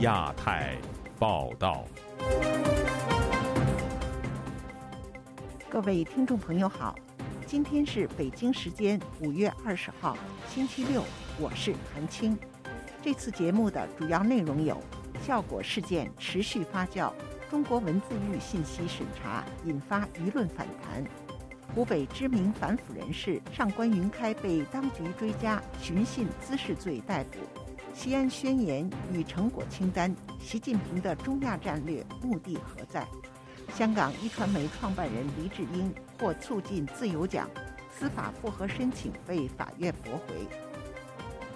亚太报道。各位听众朋友好，今天是北京时间五月二十号，星期六，我是韩青。这次节目的主要内容有：效果事件持续发酵，中国文字狱信息审查引发舆论反弹，湖北知名反腐人士上官云开被当局追加寻衅滋事罪逮捕。《西安宣言》与成果清单，习近平的中亚战略目的何在？香港一传媒创办人黎智英获促进自由奖，司法复核申请被法院驳回。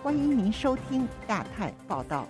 欢迎您收听《亚太报道》。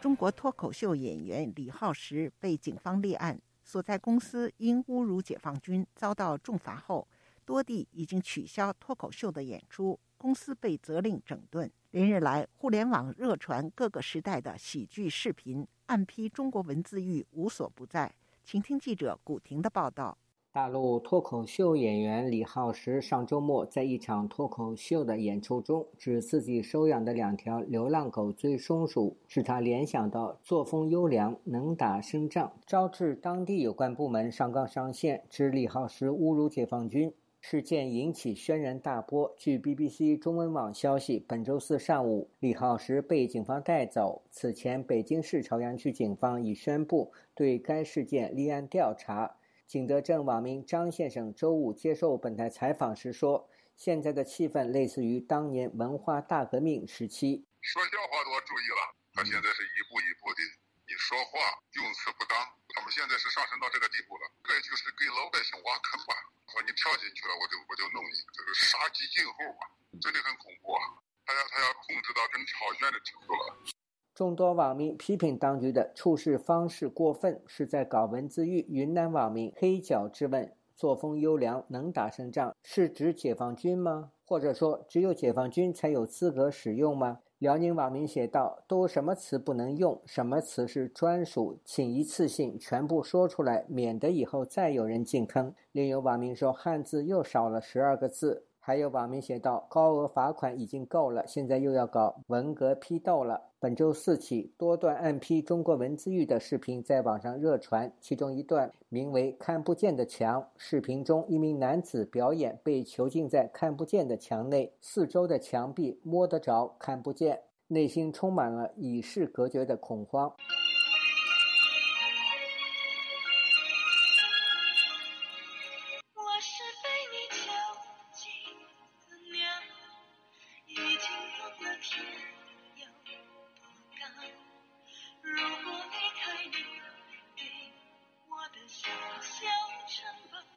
中国脱口秀演员李浩石被警方立案。所在公司因侮辱解放军遭到重罚后，多地已经取消脱口秀的演出，公司被责令整顿。连日来，互联网热传各个时代的喜剧视频，暗批中国文字狱无所不在。请听记者古婷的报道。大陆脱口秀演员李浩石上周末在一场脱口秀的演出中，指自己收养的两条流浪狗追松鼠，使他联想到作风优良、能打胜仗，招致当地有关部门上纲上线，指李浩石侮辱解放军。事件引起轩然大波。据 BBC 中文网消息，本周四上午，李浩石被警方带走。此前，北京市朝阳区警方已宣布对该事件立案调查。景德镇网民张先生周五接受本台采访时说：“现在的气氛类似于当年文化大革命时期，说笑话都要注意了。他现在是一步一步的，你说话用词不当，他们现在是上升到这个地步了，这就是给老百姓挖坑吧？说你跳进去了，我就我就弄你，这是杀鸡儆猴嘛？真的很恐怖啊！他要他要控制到跟朝鲜的程度了。”众多网民批评当局的处事方式过分，是在搞文字狱。云南网民黑脚质问：作风优良能打胜仗，是指解放军吗？或者说只有解放军才有资格使用吗？辽宁网民写道：都什么词不能用？什么词是专属？请一次性全部说出来，免得以后再有人进坑。另有网民说：汉字又少了十二个字。还有网民写道：“高额罚款已经够了，现在又要搞文革批斗了。”本周四起，多段暗批中国文字狱的视频在网上热传，其中一段名为《看不见的墙》。视频中，一名男子表演被囚禁在看不见的墙内，四周的墙壁摸得着，看不见，内心充满了与世隔绝的恐慌。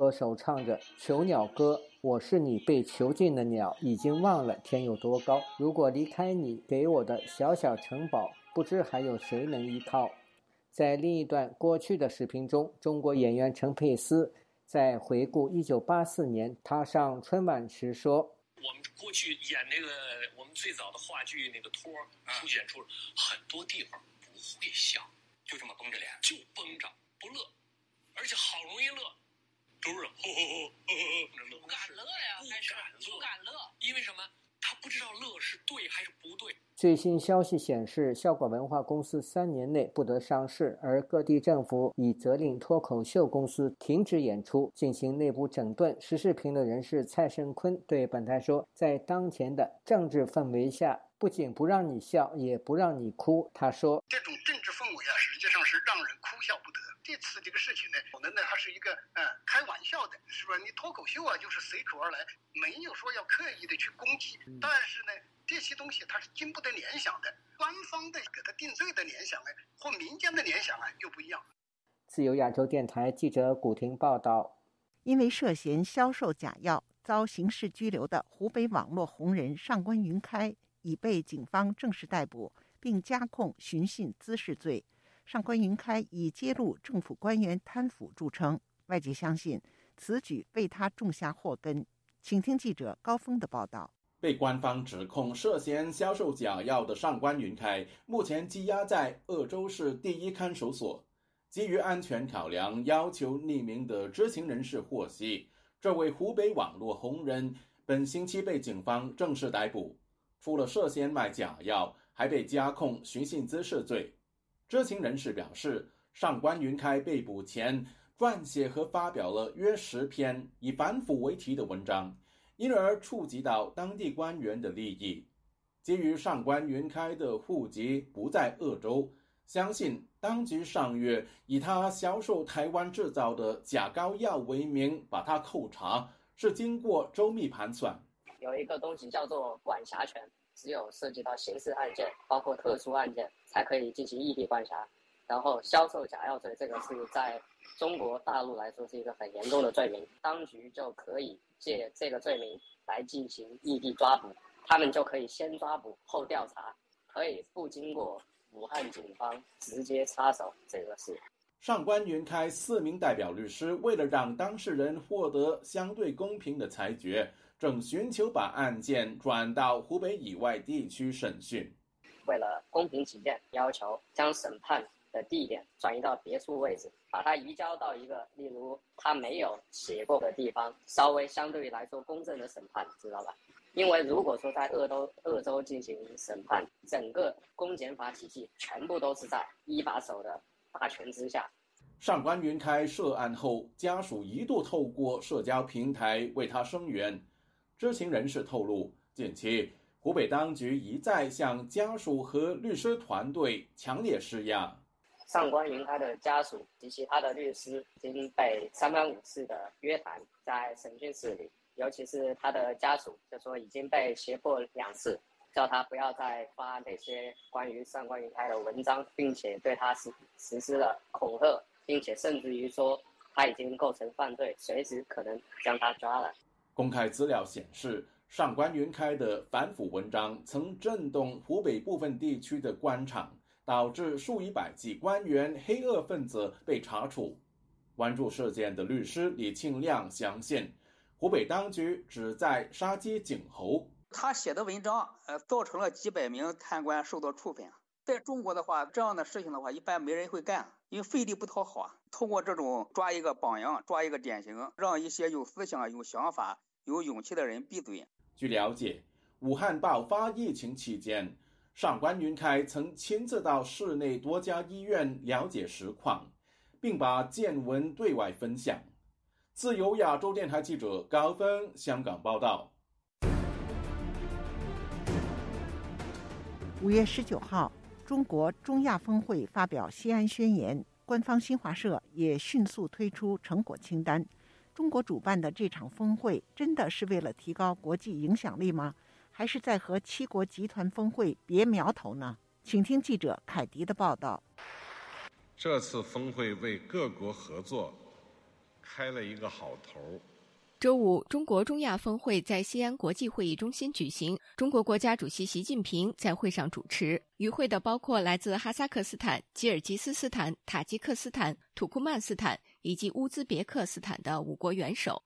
歌手唱着《囚鸟歌》，我是你被囚禁的鸟，已经忘了天有多高。如果离开你给我的小小城堡，不知还有谁能依靠。在另一段过去的视频中，中国演员陈佩斯在回顾1984年他上春晚时说：“我们过去演那个我们最早的话剧那个托儿，出演出了很多地方不会笑，就这么绷着脸，就绷着不乐。”最新消息显示，笑果文化公司三年内不得上市，而各地政府已责令脱口秀公司停止演出，进行内部整顿。时事评论人士蔡胜坤对本台说：“在当前的政治氛围下，不仅不让你笑，也不让你哭。”他说：“这种政治氛围啊，实际上是让人哭笑不得。”这次这个事情呢，可能呢还是一个呃开玩笑的，是不是？你脱口秀啊，就是随口而来，没有说要刻意的去攻击。但是呢，这些东西它是经不得联想的，官方的给他定罪的联想呢，和民间的联想啊又不一样。自由亚洲电台记者古婷报道：，因为涉嫌销售假药遭刑事拘留的湖北网络红人上官云开，已被警方正式逮捕，并加控寻衅滋事罪。上官云开以揭露政府官员贪腐著称，外界相信此举为他种下祸根。请听记者高峰的报道：被官方指控涉嫌销售假药的上官云开，目前羁押在鄂州市第一看守所。基于安全考量，要求匿名的知情人士获悉，这位湖北网络红人本星期被警方正式逮捕，除了涉嫌卖假药，还被加控寻衅滋事罪。知情人士表示，上官云开被捕前，撰写和发表了约十篇以反腐为题的文章，因而触及到当地官员的利益。基于上官云开的户籍不在鄂州，相信当局上月以他销售台湾制造的假膏药为名把他扣查，是经过周密盘算。有一个东西叫做管辖权，只有涉及到刑事案件，包括特殊案件，才可以进行异地管辖。然后，销售假药罪这个是在中国大陆来说是一个很严重的罪名，当局就可以借这个罪名来进行异地抓捕，他们就可以先抓捕后调查，可以不经过武汉警方直接插手这个事。上官云开四名代表律师为了让当事人获得相对公平的裁决。正寻求把案件转到湖北以外地区审讯，为了公平起见，要求将审判的地点转移到别处位置，把它移交到一个例如他没有写过的地方，稍微相对来说公正的审判，知道吧？因为如果说在鄂州鄂州进行审判，整个公检法体系全部都是在一把手的大权之下。上官云开涉案后，家属一度透过社交平台为他声援。知情人士透露，近期湖北当局一再向家属和律师团队强烈施压。上官云开的家属及其他的律师已经被三番五次的约谈在审讯室里，尤其是他的家属，就说已经被胁迫两次，叫他不要再发哪些关于上官云开的文章，并且对他实实施了恐吓，并且甚至于说他已经构成犯罪，随时可能将他抓了。公开资料显示，上官云开的反腐文章曾震动湖北部分地区的官场，导致数以百计官员、黑恶分子被查处。关注事件的律师李庆亮相信，湖北当局旨在杀鸡儆猴。他写的文章，呃，造成了几百名贪官受到处分。在中国的话，这样的事情的话，一般没人会干，因为费力不讨好啊。通过这种抓一个榜样、抓一个典型，让一些有思想、有想法、有勇气的人闭嘴。据了解，武汉爆发疫情期间，上官云开曾亲自到市内多家医院了解实况，并把见闻对外分享。自由亚洲电台记者高峰，香港报道。五月十九号，中国中亚峰会发表《西安宣言》。官方新华社也迅速推出成果清单。中国主办的这场峰会真的是为了提高国际影响力吗？还是在和七国集团峰会别苗头呢？请听记者凯迪的报道。这次峰会为各国合作开了一个好头。周五，中国中亚峰会在西安国际会议中心举行。中国国家主席习近平在会上主持，与会的包括来自哈萨克斯坦、吉尔吉斯斯坦、塔吉克斯坦、土库曼斯坦以及乌兹别克斯坦的五国元首。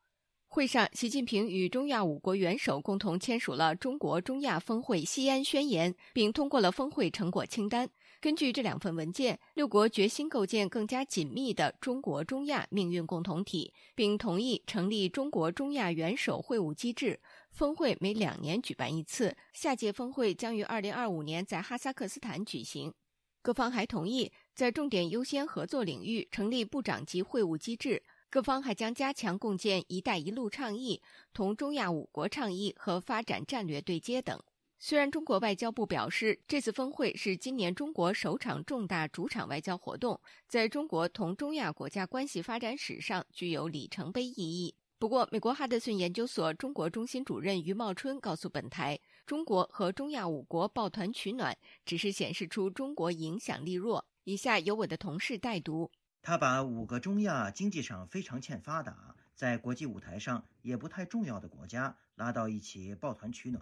会上，习近平与中亚五国元首共同签署了《中国中亚峰会西安宣言》，并通过了峰会成果清单。根据这两份文件，六国决心构建更加紧密的中国中亚命运共同体，并同意成立中国中亚元首会晤机制，峰会每两年举办一次，下届峰会将于二零二五年在哈萨克斯坦举行。各方还同意在重点优先合作领域成立部长级会晤机制，各方还将加强共建“一带一路”倡议同中亚五国倡议和发展战略对接等。虽然中国外交部表示，这次峰会是今年中国首场重大主场外交活动，在中国同中亚国家关系发展史上具有里程碑意义。不过，美国哈德逊研究所中国中心主任余茂春告诉本台：“中国和中亚五国抱团取暖，只是显示出中国影响力弱。”以下由我的同事代读：“他把五个中亚经济上非常欠发达，在国际舞台上也不太重要的国家拉到一起抱团取暖。”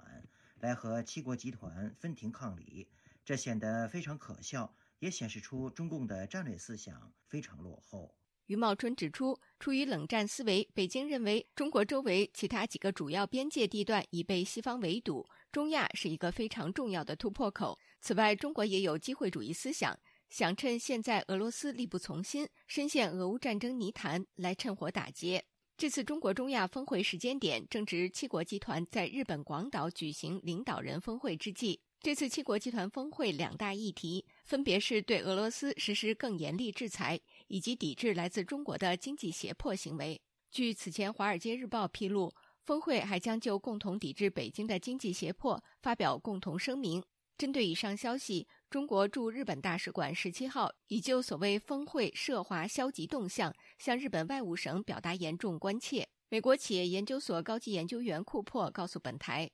来和七国集团分庭抗礼，这显得非常可笑，也显示出中共的战略思想非常落后。余茂春指出，出于冷战思维，北京认为中国周围其他几个主要边界地段已被西方围堵，中亚是一个非常重要的突破口。此外，中国也有机会主义思想，想趁现在俄罗斯力不从心、深陷俄乌战争泥潭来趁火打劫。这次中国中亚峰会时间点正值七国集团在日本广岛举行领导人峰会之际。这次七国集团峰会两大议题，分别是对俄罗斯实施更严厉制裁，以及抵制来自中国的经济胁迫行为。据此前《华尔街日报》披露，峰会还将就共同抵制北京的经济胁迫发表共同声明。针对以上消息。中国驻日本大使馆十七号已就所谓峰会涉华消极动向向日本外务省表达严重关切。美国企业研究所高级研究员库珀告诉本台，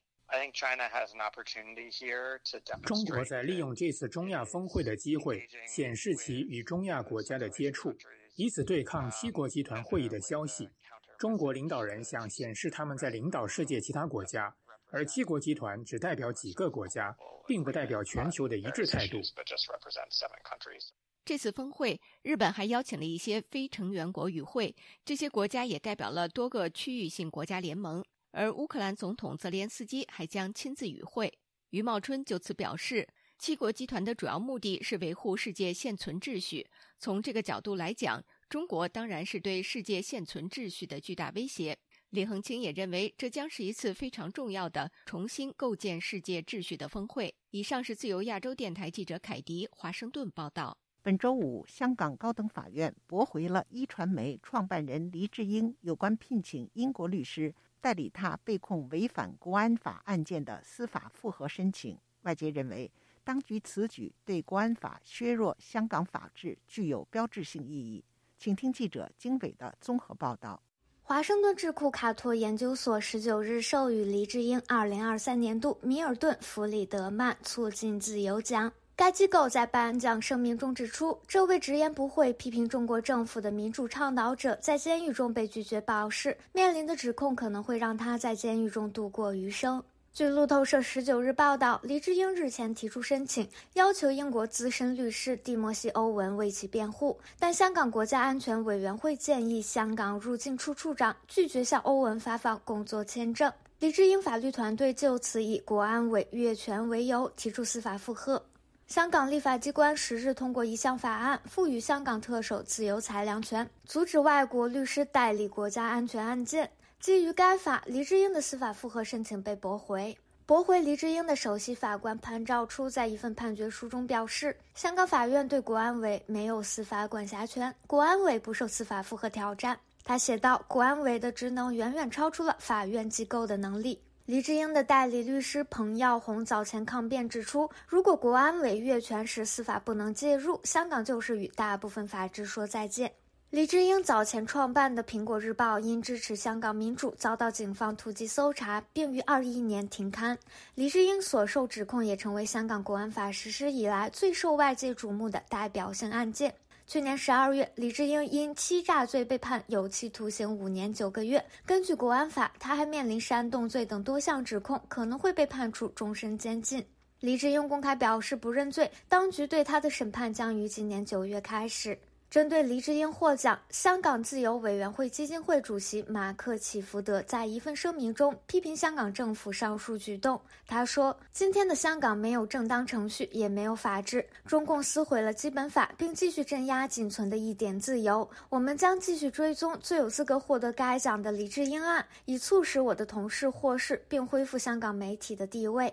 中国在利用这次中亚峰会的机会，显示其与中亚国家的接触，以此对抗七国集团会议的消息。中国领导人想显示他们在领导世界其他国家。而七国集团只代表几个国家，并不代表全球的一致态度。这次峰会，日本还邀请了一些非成员国与会，这些国家也代表了多个区域性国家联盟。而乌克兰总统泽连斯基还将亲自与会。余茂春就此表示，七国集团的主要目的是维护世界现存秩序。从这个角度来讲，中国当然是对世界现存秩序的巨大威胁。李恒清也认为，这将是一次非常重要的重新构建世界秩序的峰会。以上是自由亚洲电台记者凯迪华盛顿报道。本周五，香港高等法院驳回了一传媒创办人黎智英有关聘请英国律师代理他被控违反国安法案件的司法复核申请。外界认为，当局此举对国安法削弱香港法治具有标志性意义。请听记者经纬的综合报道。华盛顿智库卡托研究所十九日授予黎智英二零二三年度米尔顿·弗里德曼促进自由奖。该机构在颁奖声明中指出，这位直言不讳批评中国政府的民主倡导者在监狱中被拒绝保释，面临的指控可能会让他在监狱中度过余生。据路透社十九日报道，黎志英日前提出申请，要求英国资深律师蒂莫西·欧文为其辩护，但香港国家安全委员会建议香港入境处处长拒绝向欧文发放工作签证。李志英法律团队就此以国安委越权为由提出司法复核。香港立法机关十日通过一项法案，赋予香港特首自由裁量权，阻止外国律师代理国家安全案件。基于该法，黎智英的司法复核申请被驳回。驳回黎智英的首席法官潘兆初在一份判决书中表示，香港法院对国安委没有司法管辖权，国安委不受司法复核挑战。他写道，国安委的职能远远超出了法院机构的能力。黎智英的代理律师彭耀红早前抗辩指出，如果国安委越权时司法不能介入，香港就是与大部分法治说再见。李志英早前创办的《苹果日报》因支持香港民主遭到警方突击搜查，并于二一年停刊。李志英所受指控也成为香港国安法实施以来最受外界瞩目的代表性案件。去年十二月，李志英因欺诈罪被判有期徒刑五年九个月。根据国安法，他还面临煽动罪等多项指控，可能会被判处终身监禁。李志英公开表示不认罪，当局对他的审判将于今年九月开始。针对黎智英获奖，香港自由委员会基金会主席马克·启福德在一份声明中批评香港政府上述举动。他说：“今天的香港没有正当程序，也没有法治。中共撕毁了基本法，并继续镇压仅存的一点自由。我们将继续追踪最有资格获得该奖的黎智英案，以促使我的同事获释，并恢复香港媒体的地位。”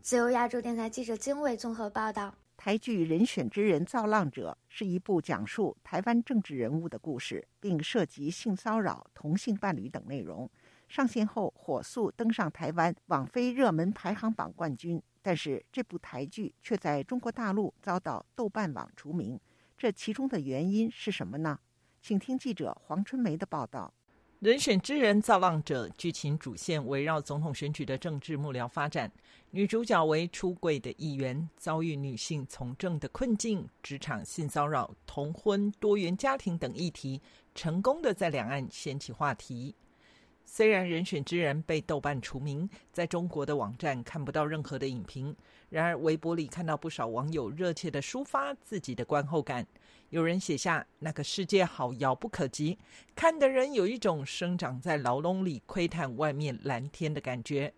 自由亚洲电台记者经纬综合报道。台剧《人选之人造浪者》是一部讲述台湾政治人物的故事，并涉及性骚扰、同性伴侣等内容。上线后火速登上台湾网飞热门排行榜冠军，但是这部台剧却在中国大陆遭到豆瓣网除名，这其中的原因是什么呢？请听记者黄春梅的报道。《人选之人》造浪者剧情主线围绕总统选举的政治幕僚发展，女主角为出柜的议员，遭遇女性从政的困境、职场性骚扰、同婚、多元家庭等议题，成功的在两岸掀起话题。虽然《人选之人》被豆瓣除名，在中国的网站看不到任何的影评，然而微博里看到不少网友热切的抒发自己的观后感。有人写下那个世界好遥不可及，看的人有一种生长在牢笼里窥探外面蓝天的感觉。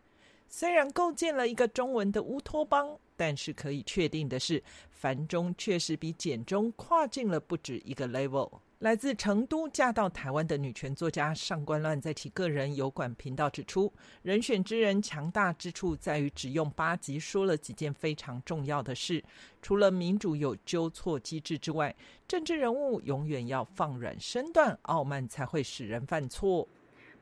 虽然构建了一个中文的乌托邦，但是可以确定的是，繁中确实比简中跨进了不止一个 level。来自成都嫁到台湾的女权作家上官乱在其个人有管频道指出，人选之人强大之处在于只用八集说了几件非常重要的事。除了民主有纠错机制之外，政治人物永远要放软身段，傲慢才会使人犯错。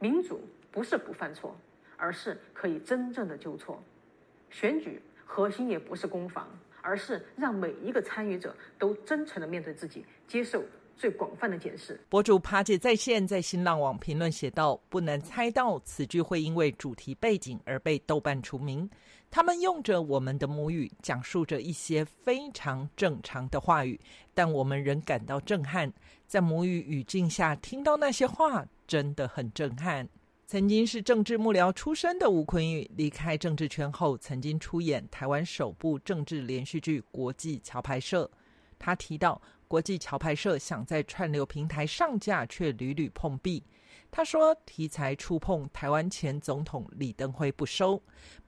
民主不是不犯错，而是可以真正的纠错。选举核心也不是攻防，而是让每一个参与者都真诚的面对自己，接受。最广泛的解释，博主爬姐在线在新浪网评论写道：“不能猜到此剧会因为主题背景而被豆瓣除名。他们用着我们的母语，讲述着一些非常正常的话语，但我们仍感到震撼。在母语语境下听到那些话，真的很震撼。”曾经是政治幕僚出身的吴昆玉，离开政治圈后，曾经出演台湾首部政治连续剧《国际桥》牌社》。他提到。国际桥牌社想在串流平台上架，却屡屡碰壁。他说，题材触碰台湾前总统李登辉不收，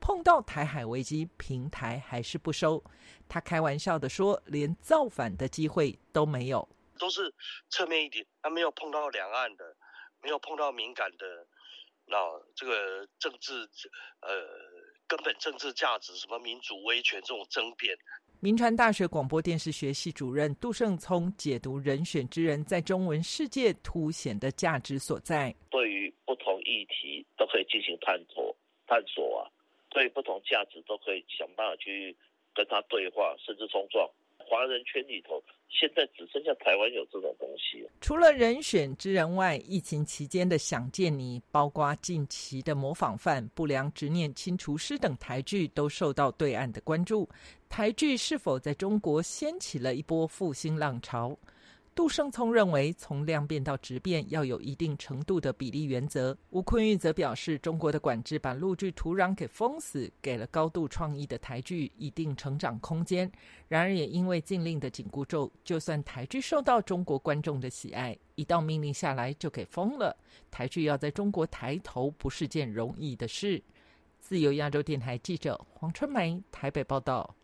碰到台海危机平台还是不收。他开玩笑的说，连造反的机会都没有，都是侧面一点，他没有碰到两岸的，没有碰到敏感的，那这个政治呃根本政治价值，什么民主威权这种争辩。民传大学广播电视学系主任杜胜聪解读“人选之人”在中文世界凸显的价值所在。对于不同议题都可以进行探索、探索啊，对不同价值都可以想办法去跟他对话，甚至冲撞。华人圈里头现在只剩下台湾有这种东西。除了“人选之人”外，疫情期间的《想见你》，包括近期的《模仿犯》、《不良执念清除师》等台剧，都受到对岸的关注。台剧是否在中国掀起了一波复兴浪潮？杜胜聪认为，从量变到质变要有一定程度的比例原则。吴坤玉则表示，中国的管制把陆剧土壤给封死，给了高度创意的台剧一定成长空间。然而，也因为禁令的紧箍咒，就算台剧受到中国观众的喜爱，一道命令下来就给封了。台剧要在中国抬头，不是件容易的事。自由亚洲电台记者黄春梅台北报道：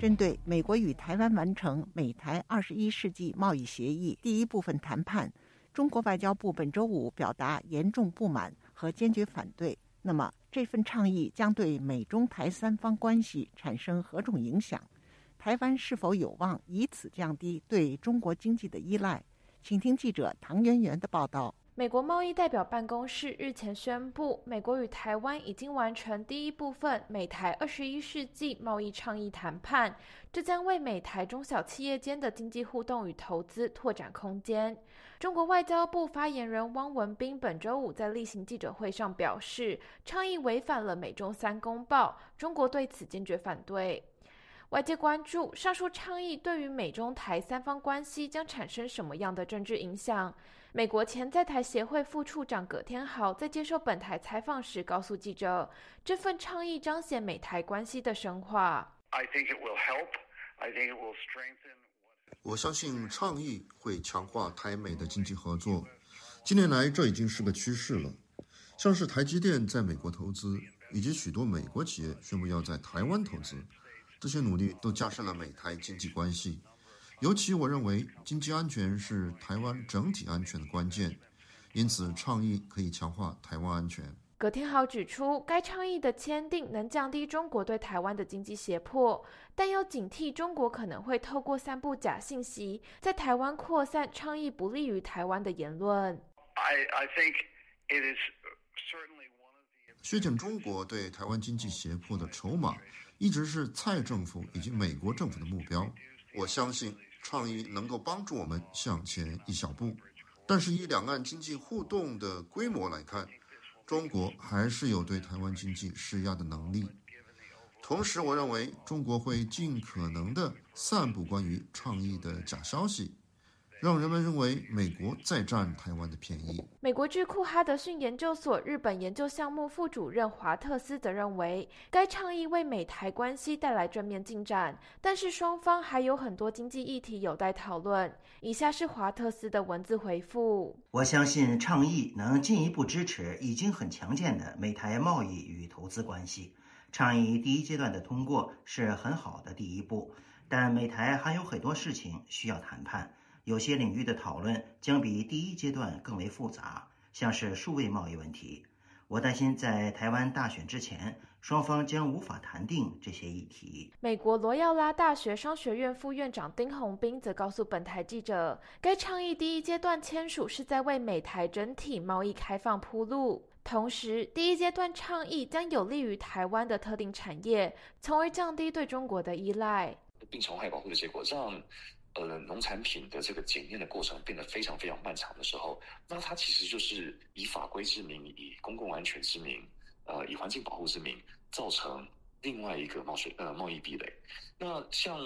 针对美国与台湾完成美台二十一世纪贸易协议第一部分谈判，中国外交部本周五表达严重不满和坚决反对。那么，这份倡议将对美中台三方关系产生何种影响？台湾是否有望以此降低对中国经济的依赖？请听记者唐媛媛的报道。美国贸易代表办公室日前宣布，美国与台湾已经完成第一部分美台二十一世纪贸易倡议谈判，这将为美台中小企业间的经济互动与投资拓展空间。中国外交部发言人汪文斌本周五在例行记者会上表示，倡议违反了美中三公报，中国对此坚决反对。外界关注上述倡议对于美中台三方关系将产生什么样的政治影响？美国前在台协会副处长葛天豪在接受本台采访时告诉记者：“这份倡议彰显美台关系的深化。我相信倡议会强化台美的经济合作。近年来，这已经是个趋势了，像是台积电在美国投资，以及许多美国企业宣布要在台湾投资。”这些努力都加深了美台经济关系，尤其我认为经济安全是台湾整体安全的关键，因此倡议可以强化台湾安全。葛天豪指出，该倡议的签订能降低中国对台湾的经济胁迫，但又警惕中国可能会透过散布假信息，在台湾扩散倡议不利于台湾的言论。I I think it is certainly 削减中国对台湾经济胁迫的筹码。一直是蔡政府以及美国政府的目标。我相信，倡议能够帮助我们向前一小步。但是，以两岸经济互动的规模来看，中国还是有对台湾经济施压的能力。同时，我认为中国会尽可能地散布关于倡议的假消息。让人们认为美国在占台湾的便宜。美国智库哈德逊研究所日本研究项目副主任华特斯则认为，该倡议为美台关系带来正面进展，但是双方还有很多经济议题有待讨论。以下是华特斯的文字回复：我相信倡议能进一步支持已经很强健的美台贸易与投资关系。倡议第一阶段的通过是很好的第一步，但美台还有很多事情需要谈判。有些领域的讨论将比第一阶段更为复杂，像是数位贸易问题。我担心在台湾大选之前，双方将无法谈定这些议题。美国罗耀拉大学商学院副院长丁宏斌则告诉本台记者，该倡议第一阶段签署是在为美台整体贸易开放铺路，同时第一阶段倡议将有利于台湾的特定产业，从而降低对中国的依赖，并从害保护的结果让。呃，农产品的这个检验的过程变得非常非常漫长的时候，那它其实就是以法规之名，以公共安全之名，呃，以环境保护之名，造成。另外一个贸易呃贸易壁垒，那像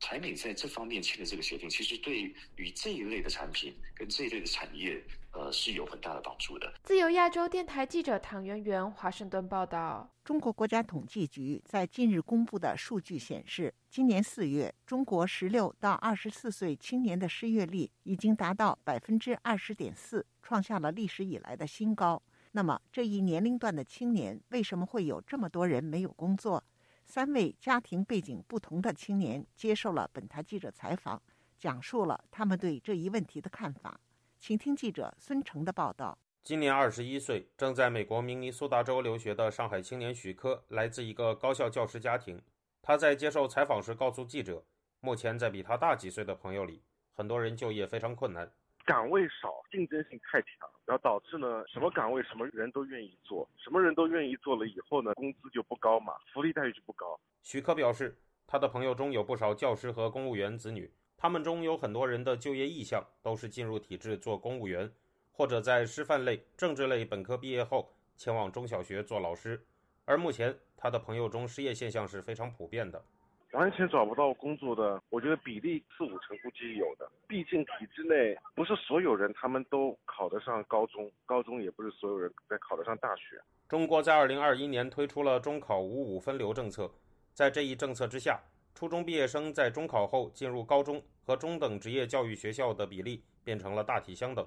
台美在这方面签的这个协定，其实对于这一类的产品跟这一类的产业，呃是有很大的帮助的。自由亚洲电台记者唐媛媛华盛顿报道：，中国国家统计局在近日公布的数据显示，今年四月，中国十六到二十四岁青年的失业率已经达到百分之二十点四，创下了历史以来的新高。那么这一年龄段的青年为什么会有这么多人没有工作？三位家庭背景不同的青年接受了本台记者采访，讲述了他们对这一问题的看法。请听记者孙成的报道。今年二十一岁，正在美国明尼苏达州留学的上海青年许科，来自一个高校教师家庭。他在接受采访时告诉记者，目前在比他大几岁的朋友里，很多人就业非常困难。岗位少，竞争性太强，然后导致呢，什么岗位什么人都愿意做，什么人都愿意做了以后呢，工资就不高嘛，福利待遇就不高。许科表示，他的朋友中有不少教师和公务员子女，他们中有很多人的就业意向都是进入体制做公务员，或者在师范类、政治类本科毕业后前往中小学做老师。而目前，他的朋友中失业现象是非常普遍的。完全找不到工作的，我觉得比例四五成估计有的。毕竟体制内不是所有人他们都考得上高中，高中也不是所有人在考得上大学。中国在二零二一年推出了中考五五分流政策，在这一政策之下，初中毕业生在中考后进入高中和中等职业教育学校的比例变成了大体相等。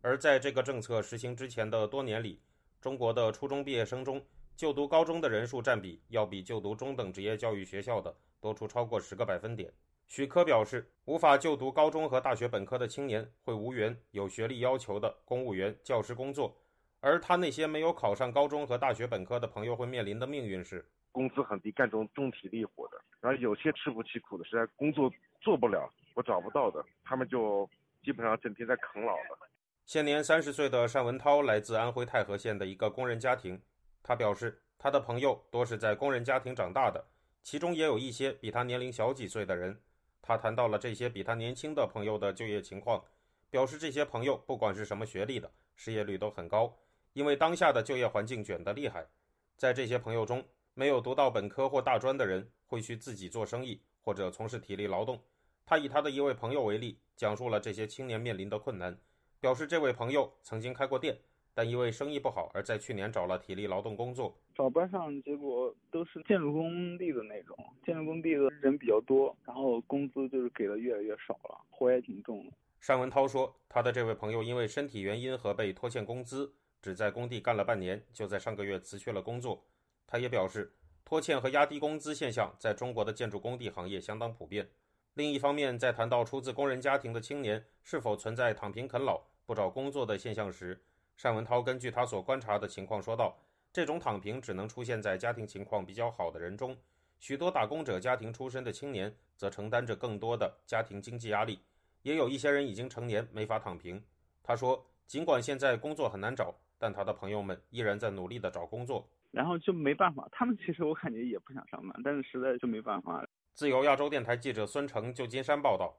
而在这个政策实行之前的多年里，中国的初中毕业生中。就读高中的人数占比要比就读中等职业教育学校的多出超过十个百分点。许科表示，无法就读高中和大学本科的青年会无缘有学历要求的公务员、教师工作，而他那些没有考上高中和大学本科的朋友会面临的命运是工资很低，干重重体力活的。然后有些吃不起苦的，实在工作做不了，我找不到的，他们就基本上整天在啃老了。现年三十岁的单文涛来自安徽太和县的一个工人家庭。他表示，他的朋友多是在工人家庭长大的，其中也有一些比他年龄小几岁的人。他谈到了这些比他年轻的朋友的就业情况，表示这些朋友不管是什么学历的，失业率都很高，因为当下的就业环境卷得厉害。在这些朋友中，没有读到本科或大专的人会去自己做生意或者从事体力劳动。他以他的一位朋友为例，讲述了这些青年面临的困难，表示这位朋友曾经开过店。但因为生意不好，而在去年找了体力劳动工作。找班上，结果都是建筑工地的那种，建筑工地的人比较多，然后工资就是给的越来越少了，活也挺重的。单文涛说，他的这位朋友因为身体原因和被拖欠工资，只在工地干了半年，就在上个月辞去了工作。他也表示，拖欠和压低工资现象在中国的建筑工地行业相当普遍。另一方面，在谈到出自工人家庭的青年是否存在躺平啃老、不找工作的现象时，单文涛根据他所观察的情况说道：“这种躺平只能出现在家庭情况比较好的人中，许多打工者家庭出身的青年则承担着更多的家庭经济压力，也有一些人已经成年没法躺平。”他说：“尽管现在工作很难找，但他的朋友们依然在努力的找工作。然后就没办法，他们其实我感觉也不想上班，但是实在就没办法。”自由亚洲电台记者孙成，旧金山报道。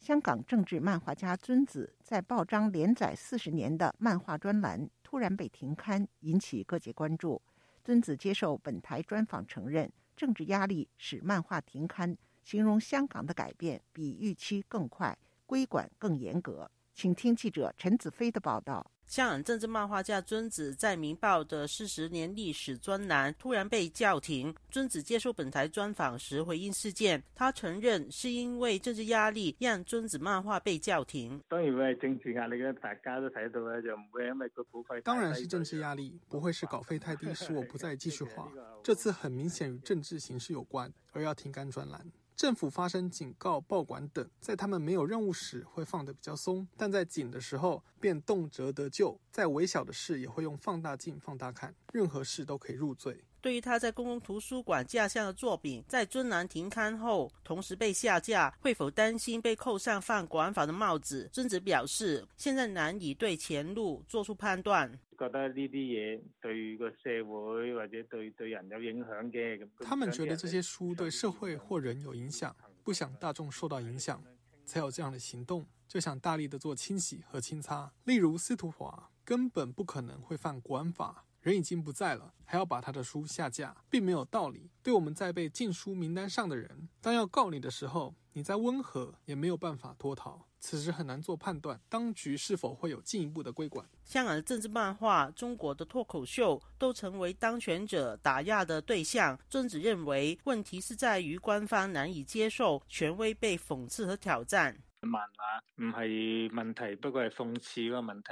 香港政治漫画家尊子在报章连载四十年的漫画专栏突然被停刊，引起各界关注。尊子接受本台专访，承认政治压力使漫画停刊，形容香港的改变比预期更快，规管更严格。请听记者陈子飞的报道。香港政治漫画家尊子在《明报》的四十年历史专栏突然被叫停。尊子接受本台专访时回应事件，他承认是因为政治压力让尊子漫画被叫停。当然会是政治压力，大家都睇到啦，就唔会因为个稿费。当然是政治压力，不会是稿费太低使我不再继续画。这次很明显与政治形势有关，而要停刊专栏。政府发生警告、报管等，在他们没有任务时会放得比较松，但在紧的时候便动辄得救。在微小的事也会用放大镜放大看，任何事都可以入罪。对于他在公共图书馆架上的作品在《尊南停刊》后同时被下架，会否担心被扣上犯《管法》的帽子？曾子表示，现在难以对前路做出判断。觉得呢啲嘢对个社会或者对对人有影响嘅，他们觉得这些书对社会或人有影响，不想大众受到影响，才有这样的行动，就想大力的做清洗和清擦。例如司徒华，根本不可能会犯《管法》。人已经不在了，还要把他的书下架，并没有道理。对我们在被禁书名单上的人，当要告你的时候，你再温和也没有办法脱逃。此时很难做判断，当局是否会有进一步的规管。香港的政治漫画、中国的脱口秀都成为当权者打压的对象。曾子认为，问题是在于官方难以接受权威被讽刺和挑战。漫画唔系问题，不过系讽刺嗰个问题。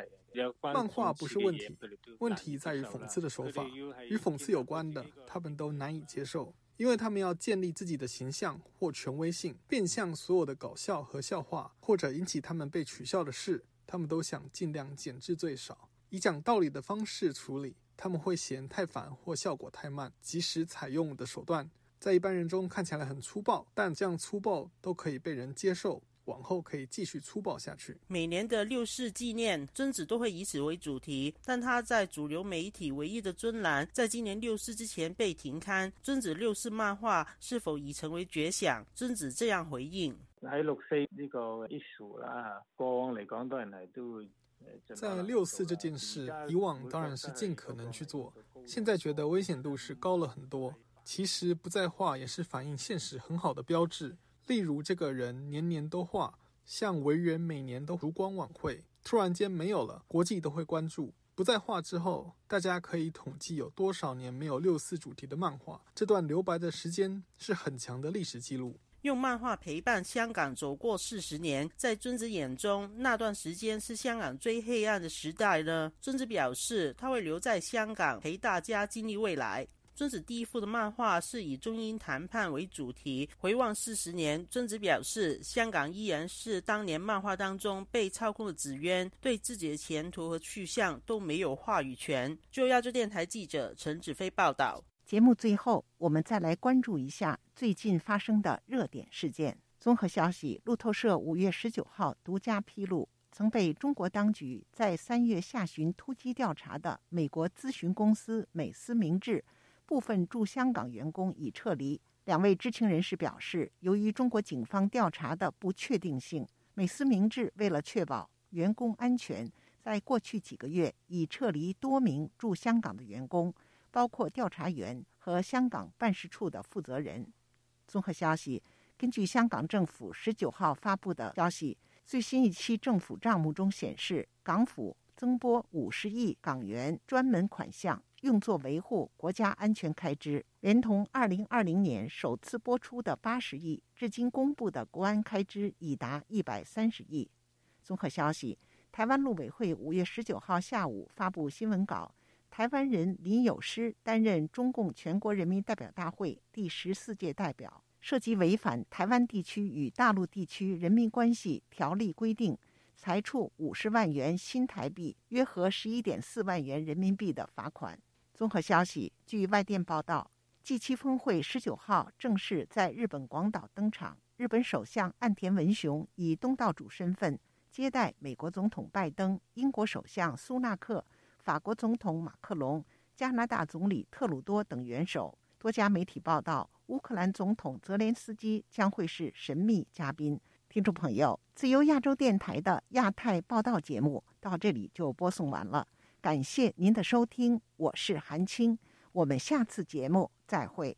漫画不是问题，问题在于讽刺的手法。与讽刺有关的，他们都难以接受，因为他们要建立自己的形象或权威性。变相所有的搞笑和笑话，或者引起他们被取笑的事，他们都想尽量减至最少，以讲道理的方式处理。他们会嫌太烦或效果太慢，及时采用的手段，在一般人中看起来很粗暴，但这样粗暴都可以被人接受。往后可以继续粗暴下去。每年的六四纪念，尊子都会以此为主题。但他在主流媒体唯一的专栏，在今年六四之前被停刊。尊子六四漫画是否已成为绝响？尊子这样回应：在六四这个艺术啦，过往嚟讲，当然系都。在六四这件事，以往当然是尽可能去做，现在觉得危险度是高了很多。其实不在话也是反映现实很好的标志。例如，这个人年年都画，像维园每年都烛光晚会，突然间没有了，国际都会关注。不再画之后，大家可以统计有多少年没有六四主题的漫画，这段留白的时间是很强的历史记录。用漫画陪伴香港走过四十年，在尊子眼中，那段时间是香港最黑暗的时代呢。尊子表示，他会留在香港陪大家经历未来。曾子第一幅的漫画是以中英谈判为主题。回望四十年，曾子表示，香港依然是当年漫画当中被操控的纸鸢，对自己的前途和去向都没有话语权。就亚洲电视台记者陈子飞报道。节目最后，我们再来关注一下最近发生的热点事件。综合消息，路透社五月十九号独家披露，曾被中国当局在三月下旬突击调查的美国咨询公司美思明治部分驻香港员工已撤离。两位知情人士表示，由于中国警方调查的不确定性，美思明治为了确保员工安全，在过去几个月已撤离多名驻香港的员工，包括调查员和香港办事处的负责人。综合消息，根据香港政府十九号发布的消息，最新一期政府账目中显示，港府。增拨五十亿港元专门款项，用作维护国家安全开支，连同二零二零年首次拨出的八十亿，至今公布的国安开支已达一百三十亿。综合消息，台湾陆委会五月十九号下午发布新闻稿，台湾人林友诗担任中共全国人民代表大会第十四届代表，涉及违反《台湾地区与大陆地区人民关系条例》规定。裁处五十万元新台币，约合十一点四万元人民币的罚款。综合消息，据外电报道，G7 峰会十九号正式在日本广岛登场。日本首相岸田文雄以东道主身份接待美国总统拜登、英国首相苏纳克、法国总统马克龙、加拿大总理特鲁多等元首。多家媒体报道，乌克兰总统泽连斯基将会是神秘嘉宾。听众朋友，自由亚洲电台的亚太报道节目到这里就播送完了，感谢您的收听，我是韩青，我们下次节目再会。